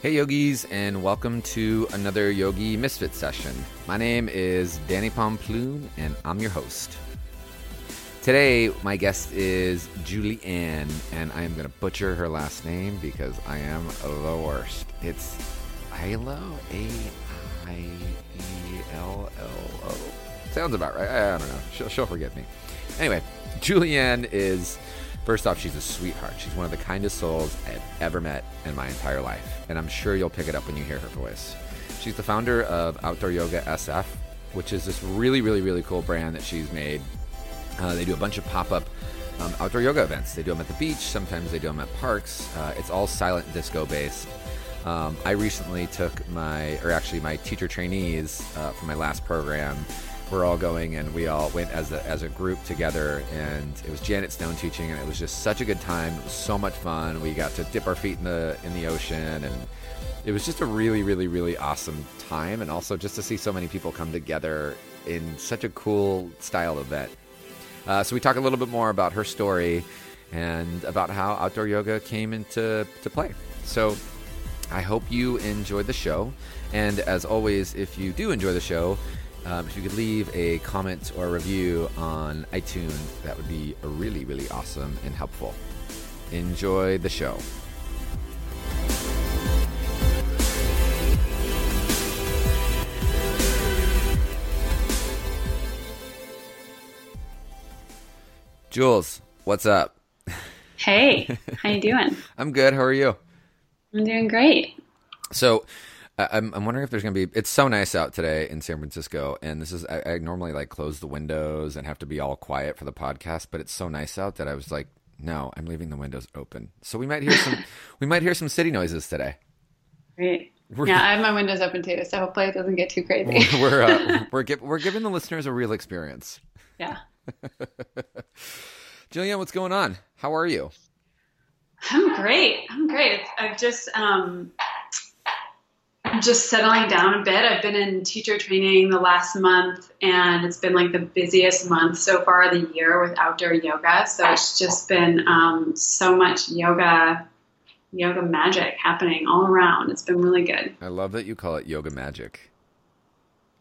Hey, yogis, and welcome to another Yogi Misfit session. My name is Danny Pomploon, and I'm your host. Today, my guest is Julie Ann, and I am going to butcher her last name because I am the worst. It's Ailo, A I E L L O. Sounds about right. I, don't know. She'll, she'll forgive me. Anyway, Julianne is First off, she's a sweetheart. She's one of the kindest souls I've ever met in my entire life, and I'm sure you'll pick it up when you hear her voice. She's the founder of Outdoor Yoga SF, which is this really, really, really cool brand that she's made. Uh, they do a bunch of pop up um, outdoor yoga events. They do them at the beach, sometimes they do them at parks. Uh, it's all silent disco based. Um, I recently took my, or actually my teacher trainees uh, for my last program we're all going and we all went as a, as a group together and it was Janet Stone teaching and it was just such a good time. It was so much fun. We got to dip our feet in the in the ocean and it was just a really really really awesome time and also just to see so many people come together in such a cool style event. Uh, so we talk a little bit more about her story and about how outdoor yoga came into to play. So I hope you enjoyed the show. And as always, if you do enjoy the show, um, if you could leave a comment or a review on iTunes, that would be really, really awesome and helpful. Enjoy the show. Jules, what's up? Hey, how you doing? I'm good. How are you? I'm doing great. So, I'm, I'm wondering if there's going to be. It's so nice out today in San Francisco, and this is. I, I, normally like close the windows and have to be all quiet for the podcast, but it's so nice out that I was like, no, I'm leaving the windows open, so we might hear some. we might hear some city noises today. Great. We're, yeah, I have my windows open too, so hopefully it doesn't get too crazy. we're uh, we're gi- we're giving the listeners a real experience. Yeah. Jillian, what's going on? How are you? I'm great. I'm great. I've just um, just settling down a bit. I've been in teacher training the last month, and it's been like the busiest month so far of the year with outdoor yoga. So it's just been um, so much yoga, yoga magic happening all around. It's been really good. I love that you call it yoga magic.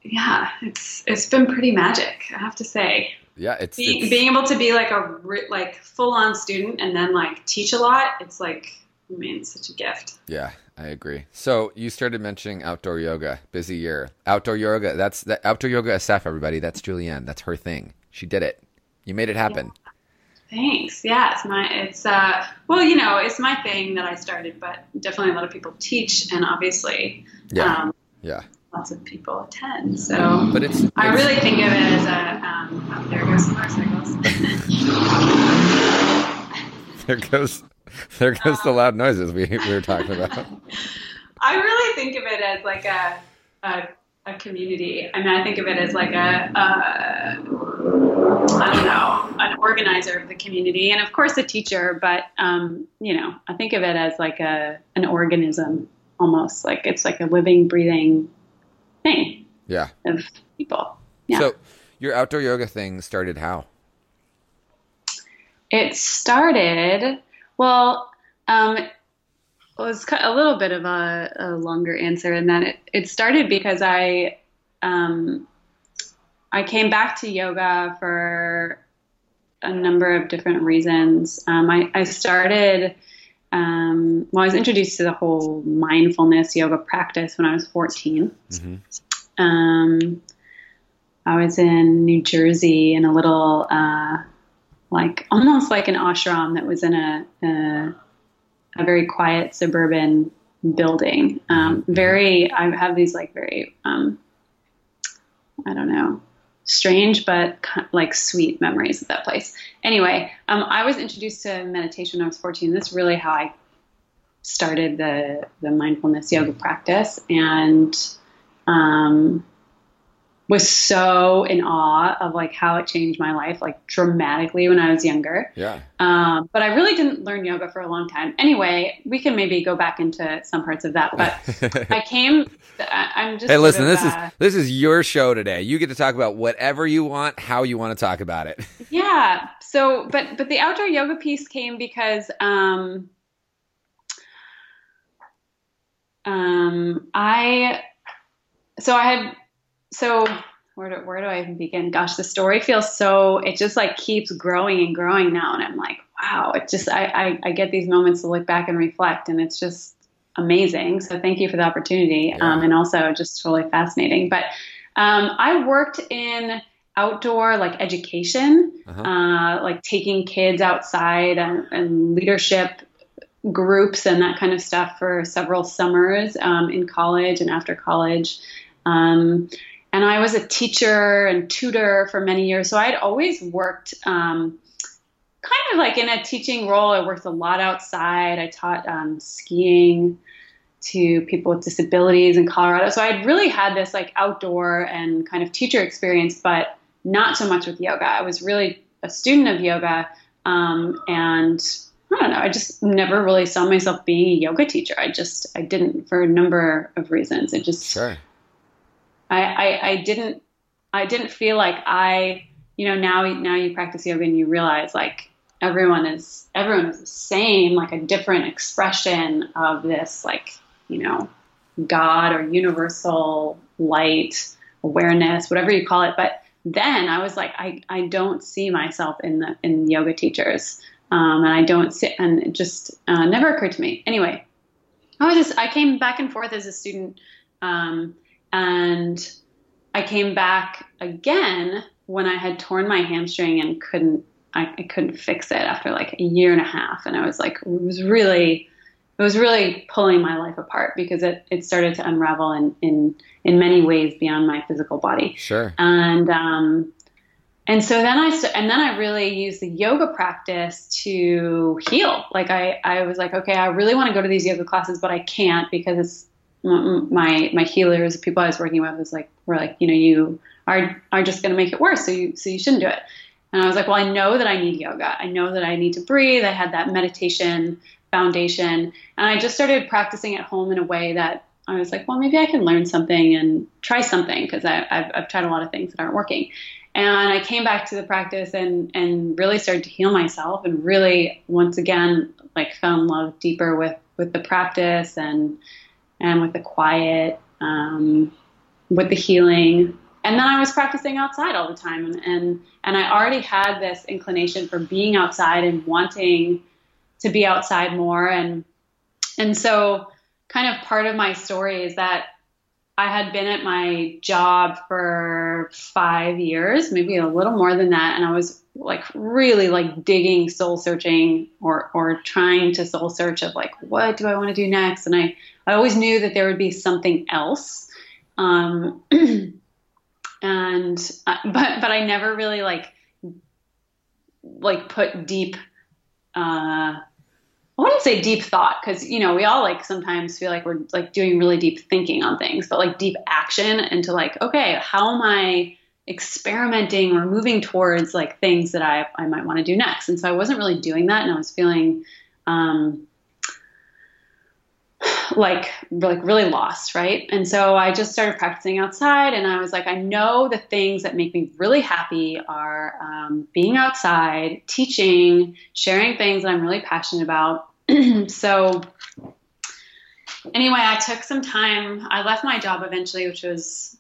Yeah, it's it's been pretty magic, I have to say. Yeah, it's, Be, it's... being able to be like a like full on student and then like teach a lot. It's like I mean, it's such a gift. Yeah, I agree. So you started mentioning outdoor yoga. Busy year. Outdoor yoga. That's the outdoor yoga SF. Everybody. That's Julianne. That's her thing. She did it. You made it happen. Yeah. Thanks. Yeah, it's my. It's uh. Well, you know, it's my thing that I started, but definitely a lot of people teach, and obviously, yeah, um, yeah, lots of people attend. So, but it's. I really think of it as a. Um, oh, there goes some motorcycles. there goes there goes the loud noises we, we were talking about. I really think of it as like a, a, a community. I mean, I think of it as like a, a I don't know, an organizer of the community, and of course a teacher. But um, you know, I think of it as like a an organism, almost like it's like a living, breathing thing. Yeah. Of people. Yeah. So, your outdoor yoga thing started how? It started well, um, it was a little bit of a, a longer answer in that it, it started because I um, I came back to yoga for a number of different reasons. Um, I, I, started, um, well, I was introduced to the whole mindfulness yoga practice when I was 14. Mm-hmm. Um, I was in New Jersey in a little uh, like almost like an ashram that was in a a, a very quiet suburban building. Um, mm-hmm. very, I have these like very, um, I don't know, strange but like sweet memories of that place. Anyway, um, I was introduced to meditation when I was 14. That's really how I started the the mindfulness yoga practice, and um, was so in awe of like how it changed my life like dramatically when I was younger. Yeah. Um, but I really didn't learn yoga for a long time. Anyway, we can maybe go back into some parts of that. But I came. I'm just. Hey, listen. Of, this uh, is this is your show today. You get to talk about whatever you want, how you want to talk about it. Yeah. So, but but the outdoor yoga piece came because. Um, um, I so I had so where do, where do I even begin? Gosh, the story feels so it just like keeps growing and growing now, and I'm like, wow, it just I, I, I get these moments to look back and reflect, and it's just amazing. So thank you for the opportunity, yeah. um, and also just totally fascinating. But um, I worked in outdoor like education, uh-huh. uh, like taking kids outside and, and, leadership groups and that kind of stuff for several summers um, in college and after college. Um, and I was a teacher and tutor for many years, so I'd always worked um, kind of like in a teaching role. I worked a lot outside. I taught um, skiing to people with disabilities in Colorado. So I'd really had this like outdoor and kind of teacher experience, but not so much with yoga. I was really a student of yoga, um, and I don't know. I just never really saw myself being a yoga teacher. I just I didn't for a number of reasons. It just sure. I, I, I didn't I didn't feel like I you know now now you practice yoga and you realize like everyone is everyone is the same like a different expression of this like you know God or universal light awareness whatever you call it but then I was like, I, I don't see myself in the in yoga teachers, um, and I don't sit, and it just uh, never occurred to me. Anyway, I was just I came back and forth as a student, um, and I came back again when I had torn my hamstring and couldn't I, I couldn't fix it after like a year and a half, and I was like, it was really it was really pulling my life apart because it, it started to unravel in, in, in many ways beyond my physical body. Sure. And, um, and so then I, st- and then I really used the yoga practice to heal. Like I, I was like, okay, I really want to go to these yoga classes, but I can't because it's my, my healers, people I was working with was like, were like, you know, you are, are just going to make it worse. So you, so you shouldn't do it. And I was like, well, I know that I need yoga. I know that I need to breathe. I had that meditation foundation. And I just started practicing at home in a way that I was like, well, maybe I can learn something and try something because I've, I've tried a lot of things that aren't working. And I came back to the practice and, and really started to heal myself and really, once again, like fell in love deeper with, with the practice and, and with the quiet, um, with the healing. And then I was practicing outside all the time. And, and, and I already had this inclination for being outside and wanting to be outside more and and so kind of part of my story is that I had been at my job for five years, maybe a little more than that, and I was like really like digging, soul searching, or or trying to soul search of like what do I want to do next, and I I always knew that there would be something else, um, and uh, but but I never really like like put deep uh, I wouldn't say deep thought because you know we all like sometimes feel like we're like doing really deep thinking on things, but like deep action into like okay, how am I experimenting or moving towards like things that I I might want to do next? And so I wasn't really doing that, and I was feeling um, like like really lost, right? And so I just started practicing outside, and I was like, I know the things that make me really happy are um, being outside, teaching, sharing things that I'm really passionate about. so anyway, I took some time. I left my job eventually, which was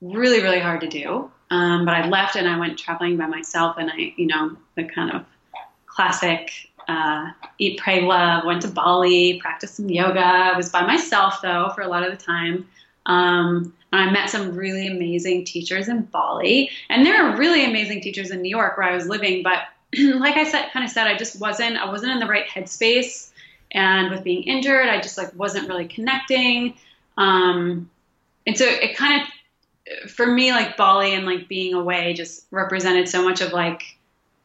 really really hard to do. Um, but I left and I went traveling by myself, and I, you know, the kind of classic uh, eat, pray, love. Went to Bali, practiced some yoga. I was by myself though for a lot of the time. Um, and I met some really amazing teachers in Bali, and there are really amazing teachers in New York where I was living. But like I said, kind of said, I just wasn't. I wasn't in the right headspace, and with being injured, I just like wasn't really connecting. Um, and so it kind of, for me, like Bali and like being away, just represented so much of like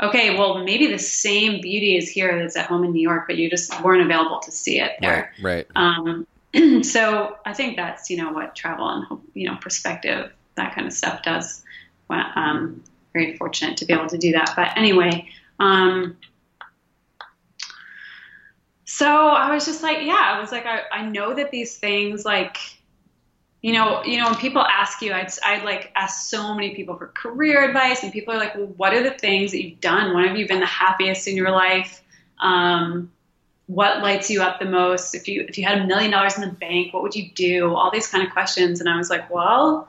okay, well, maybe the same beauty is here that's at home in New York, but you just weren't available to see it there. Right. right. Um, so I think that's you know what travel and you know perspective that kind of stuff does. Um, very fortunate to be able to do that. But anyway, um, so I was just like, yeah, I was like, I, I know that these things like you know, you know, when people ask you, I'd, I'd like ask so many people for career advice, and people are like, well, what are the things that you've done? When have you been the happiest in your life? Um, what lights you up the most? If you if you had a million dollars in the bank, what would you do? All these kind of questions. And I was like, well,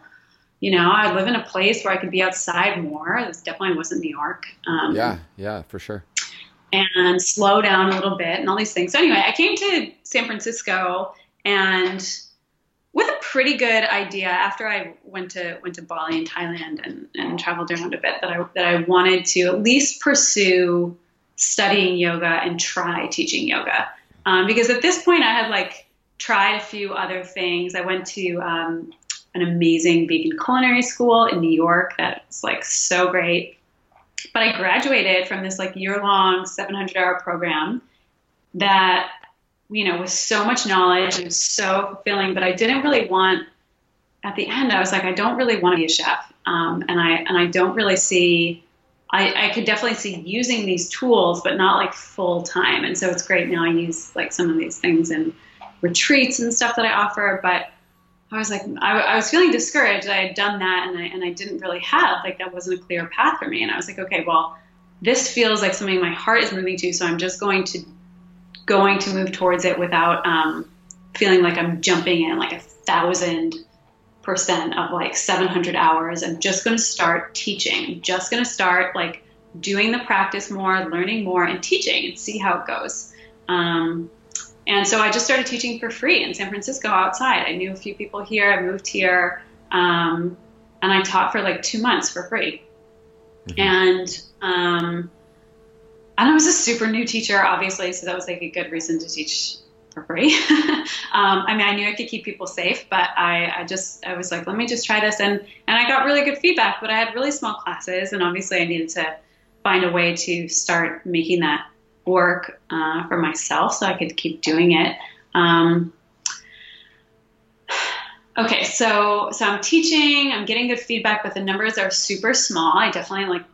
you know, I live in a place where I could be outside more. This definitely wasn't New York. Um, yeah, yeah, for sure. And slow down a little bit and all these things. So anyway, I came to San Francisco and with a pretty good idea after I went to went to Bali and Thailand and, and traveled around a bit that I that I wanted to at least pursue studying yoga and try teaching yoga. Um, because at this point I had like tried a few other things. I went to um, an amazing vegan culinary school in New York that's like so great. But I graduated from this like year long 700 hour program that you know, with so much knowledge and so fulfilling, but I didn't really want, at the end, I was like, I don't really want to be a chef. Um, and I, and I don't really see, I, I could definitely see using these tools, but not like full time. And so it's great now I use like some of these things in retreats and stuff that I offer, but I was like, I, I, was feeling discouraged. I had done that and I, and I didn't really have, like, that wasn't a clear path for me. And I was like, okay, well, this feels like something my heart is moving to, so I'm just going to going to move towards it without um, feeling like I'm jumping in like a thousand percent of like 700 hours. I'm just going to start teaching. I'm just going to start like doing the practice more, learning more, and teaching and see how it goes. Um, and so I just started teaching for free in San Francisco outside. I knew a few people here. I moved here, um, and I taught for like two months for free. Mm-hmm. And um, and I was a super new teacher, obviously, so that was like a good reason to teach for free. um, I mean, I knew I could keep people safe, but I, I just, I was like, let me just try this, and and I got really good feedback. But I had really small classes, and obviously, I needed to find a way to start making that work uh, for myself, so I could keep doing it. Um, okay, so so I'm teaching, I'm getting good feedback, but the numbers are super small. I definitely like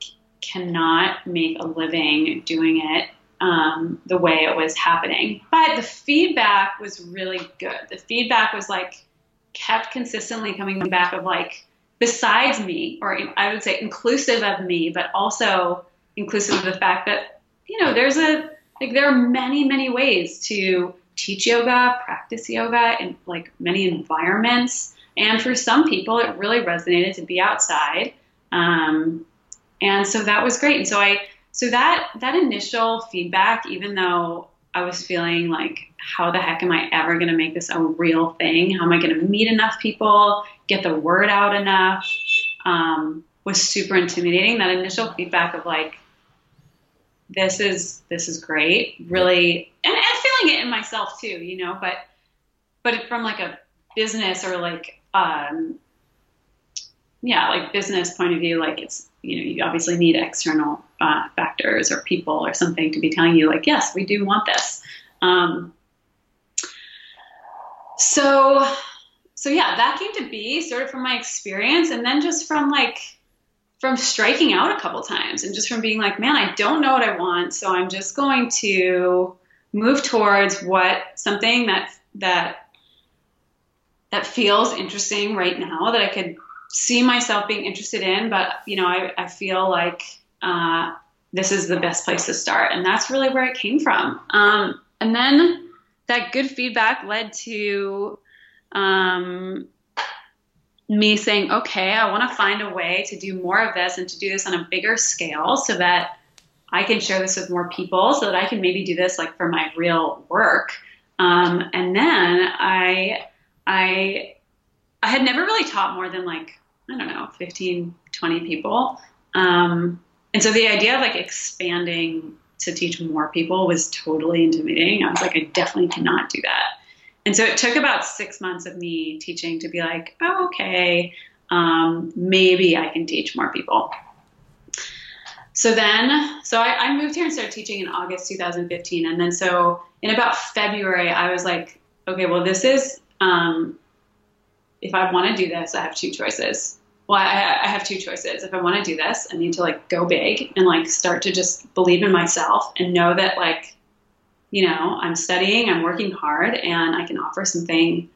cannot make a living doing it um, the way it was happening. But the feedback was really good. The feedback was like kept consistently coming back of like besides me, or I would say inclusive of me, but also inclusive of the fact that you know there's a like there are many many ways to teach yoga, practice yoga in like many environments. And for some people, it really resonated to be outside. Um, and so that was great. And so I, so that, that initial feedback, even though I was feeling like, how the heck am I ever going to make this a real thing? How am I going to meet enough people, get the word out enough? Um, was super intimidating. That initial feedback of like, this is this is great, really, and, and feeling it in myself too, you know. But but from like a business or like um, yeah, like business point of view, like it's you know you obviously need external uh, factors or people or something to be telling you like yes we do want this um, so so yeah that came to be sort of from my experience and then just from like from striking out a couple times and just from being like man i don't know what i want. So i'm just going to move towards what something that that that feels interesting right now that i could see myself being interested in, but you know, I, I feel like uh, this is the best place to start, and that's really where it came from. Um, and then that good feedback led to um, me saying, okay, I want to find a way to do more of this and to do this on a bigger scale, so that I can share this with more people, so that I can maybe do this like for my real work. Um, and then I, I, I had never really taught more than like I don't know, 15, 20 people. Um, and so the idea of like expanding to teach more people was totally intimidating. I was like, I definitely cannot do that. And so it took about six months of me teaching to be like, oh, okay, um, maybe I can teach more people. So then, so I, I, moved here and started teaching in August 2015. And then, so in about February, I was like, okay, well, this is, um, if I want to do this, I have two choices well, I, I have two choices. If I want to do this, I need to like go big and like start to just believe in myself and know that like, you know, I'm studying, I'm working hard, and I can offer something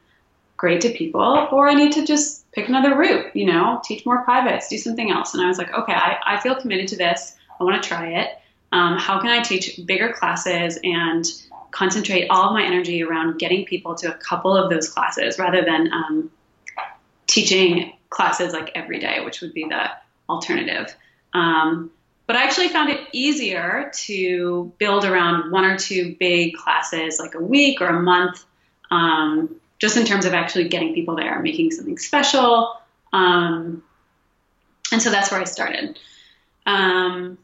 great to people, or I need to just pick another route, you know, teach more privates, do something else. And I was like, okay, I, I feel committed to this. I want to try it. Um, how can I teach bigger classes and concentrate all of my energy around getting people to a couple of those classes rather than um, teaching classes like every day, which would be the alternative. Um, but I actually found it easier to build around one or two big classes, like a week or a month, um, just in terms of actually getting people there, making something special. Um, and so that's where I started. Um,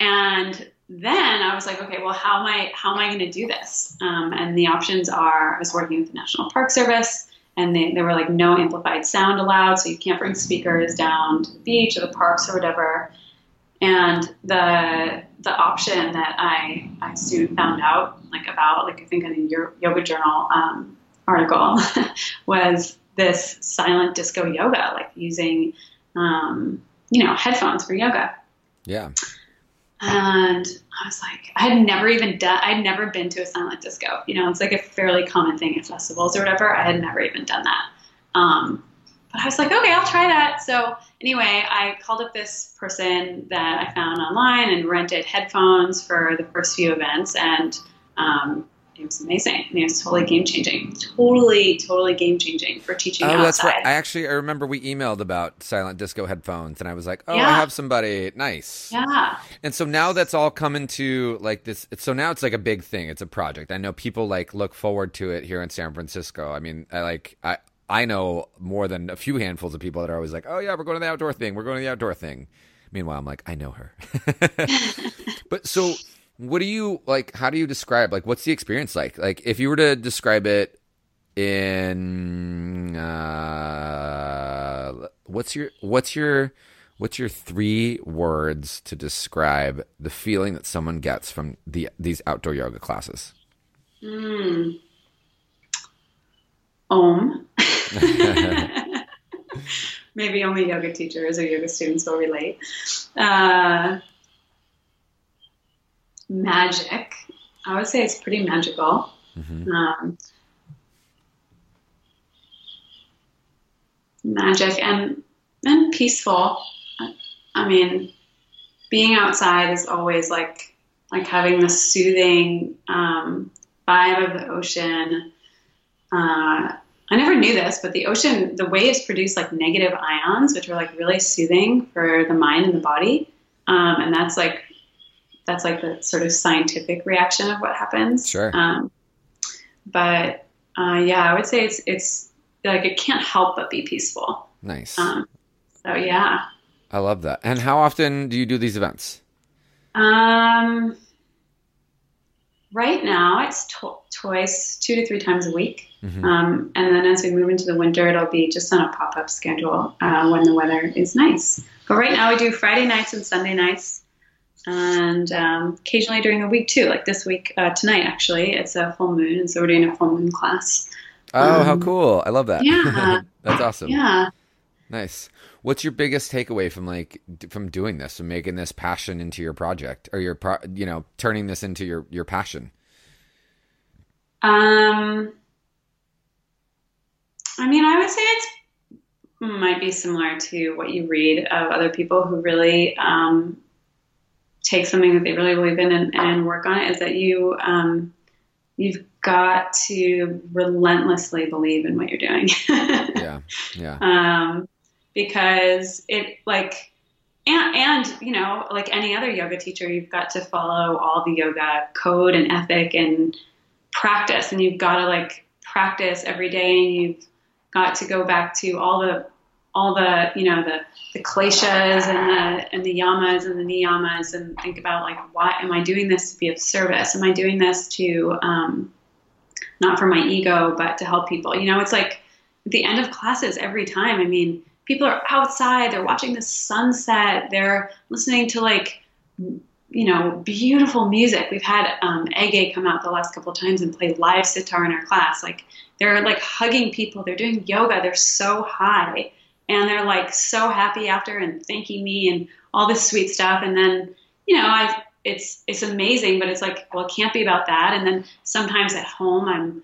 and then I was like, okay, well, how am I how am I going to do this? Um, and the options are I was working with the National Park Service, and they, were like no amplified sound allowed, so you can't bring speakers down to the beach or the parks or whatever. And the the option that I I soon found out like about like I think in a yoga journal um, article was this silent disco yoga, like using um, you know headphones for yoga. Yeah. And I was like, I had never even done, I'd never been to a silent disco. You know, it's like a fairly common thing at festivals or whatever. I had never even done that. Um, but I was like, okay, I'll try that. So anyway, I called up this person that I found online and rented headphones for the first few events. And um, it was amazing. it was totally game changing. Totally, totally game changing for teaching. Oh, outside. that's right. I actually I remember we emailed about silent disco headphones, and I was like, oh, yeah. I have somebody. Nice. Yeah. And so now that's all coming to like this. So now it's like a big thing. It's a project. I know people like look forward to it here in San Francisco. I mean, I like I. I know more than a few handfuls of people that are always like, "Oh yeah, we're going to the outdoor thing. We're going to the outdoor thing." Meanwhile, I'm like, I know her. but so what do you like how do you describe like what's the experience like like if you were to describe it in uh what's your what's your what's your three words to describe the feeling that someone gets from the these outdoor yoga classes mm. Om maybe only yoga teachers or yoga students will relate uh, magic. I would say it's pretty magical. Mm-hmm. Um, magic and and peaceful. I mean, being outside is always like like having the soothing um, vibe of the ocean. Uh, I never knew this, but the ocean, the waves produce like negative ions, which are like really soothing for the mind and the body. Um, and that's like that's like the sort of scientific reaction of what happens. Sure. Um, but uh, yeah, I would say it's it's like it can't help but be peaceful. Nice. Um, so yeah. I love that. And how often do you do these events? Um, right now it's to- twice, two to three times a week. Mm-hmm. Um, and then as we move into the winter, it'll be just on a pop up schedule uh, when the weather is nice. But right now we do Friday nights and Sunday nights and um, occasionally during the week too. Like this week, uh, tonight actually, it's a full moon, and so we're doing a full moon class. Oh, um, how cool! I love that. Yeah, that's awesome. Yeah, nice. What's your biggest takeaway from like from doing this from making this passion into your project, or your pro- you know turning this into your your passion? Um, I mean, I would say it's might be similar to what you read of other people who really um, take something that they really believe in and, and work on it is that you um, you've got to relentlessly believe in what you're doing. yeah, yeah. Um, because it like and and you know like any other yoga teacher, you've got to follow all the yoga code and ethic and practice, and you've got to like practice every day, and you've got to go back to all the all the you know the the kleshas and the and the yamas and the niyamas and think about like why am I doing this to be of service? Am I doing this to um, not for my ego but to help people? You know, it's like at the end of classes every time. I mean, people are outside, they're watching the sunset, they're listening to like you know beautiful music. We've had um, Ege come out the last couple of times and play live sitar in our class. Like they're like hugging people, they're doing yoga, they're so high. And they're like so happy after and thanking me and all this sweet stuff. And then you know i it's it's amazing but it's like well it can't be about that. And then sometimes at home i'm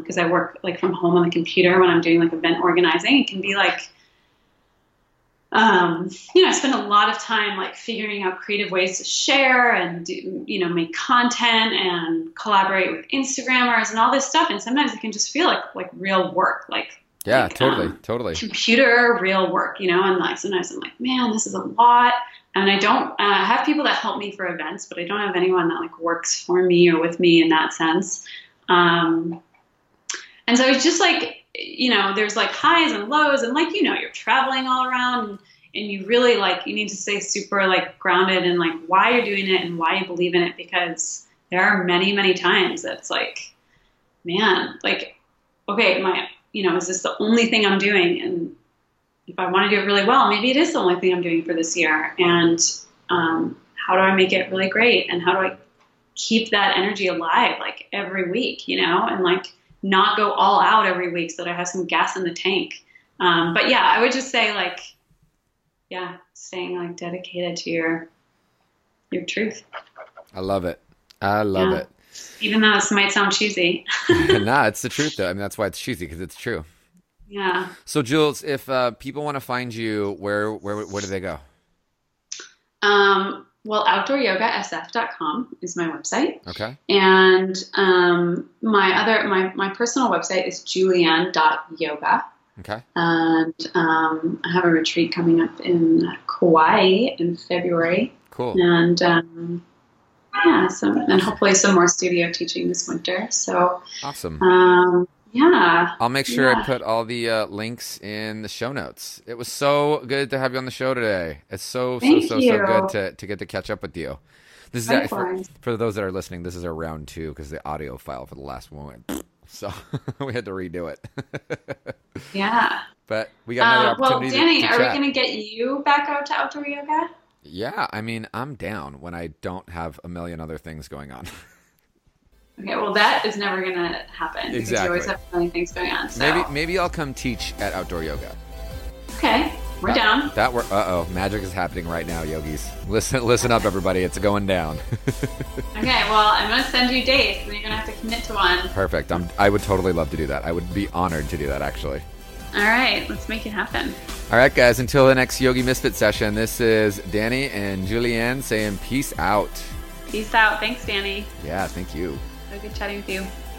because um, i work like from home on the computer when i'm doing like event organizing it can be like um, you know, I spend a lot of time like figuring out creative ways to share and do, you know, make content and collaborate with Instagrammers and all this stuff. And sometimes it can just feel like like real work, like yeah, like, totally, um, totally. computer real work, you know. And like sometimes I'm like, man, this is a lot. And I don't uh, have people that help me for events, but I don't have anyone that like works for me or with me in that sense. Um, and so it's just like you know, there's like highs and lows, and like you know, you're traveling all around, and, and you really like you need to stay super like grounded in like why you're doing it and why you believe in it because there are many many times that's like, man, like okay, my you know, is this the only thing I'm doing? And if I want to do it really well, maybe it is the only thing I'm doing for this year. And um, how do I make it really great? And how do I keep that energy alive like every week, you know? And like not go all out every week so that I have some gas in the tank. Um, but yeah, I would just say like, yeah, staying like dedicated to your your truth. I love it. I love Yeah. it. Even though this might sound cheesy. nah, it's the truth though. I mean, that's why it's cheesy because it's true. yeah. So, Jules, if uh, people want to find you, where where where do they go? Um, well, outdooryogasf.com is my website. Okay. And um, my other my, my personal website is julianne.yoga. Okay. And um, I have a retreat coming up in Kauai in February. Cool. And um, yeah, some, and hopefully some more studio teaching this winter. So Awesome. um, yeah, I'll make sure I put all the uh, links in the show notes. It was so good to have you on the show today. It's so so Thank so so you. good to to get to catch up with you. This is for, for those that are listening. This is our round two because the audio file for the last one went, so we had to redo it. yeah. but we got another Uh, well, opportunity. Danny, to, to are we going to get you back out to outdoor yoga? Yeah, I mean, I'm down when I don't have a million other things going on. Okay, well, that is never going to happen because you always have so many things going on. So. maybe maybe I'll come teach at outdoor yoga. Okay, we're That- down. That were uh oh, magic is happening right now, yogis. Listen listen up, everybody. It's going down. Okay, well, I'm going to send you dates, and you're going to have to commit to one. Perfect. I'm, I would totally love to do that. I would be honored to do that, actually. All right, let's make it happen. All right, guys. Until the next Yogi Misfit session, this is Danny and Julianne saying peace out. Peace out. Thanks, Danny. Yeah, thank you. Was good chatting with you.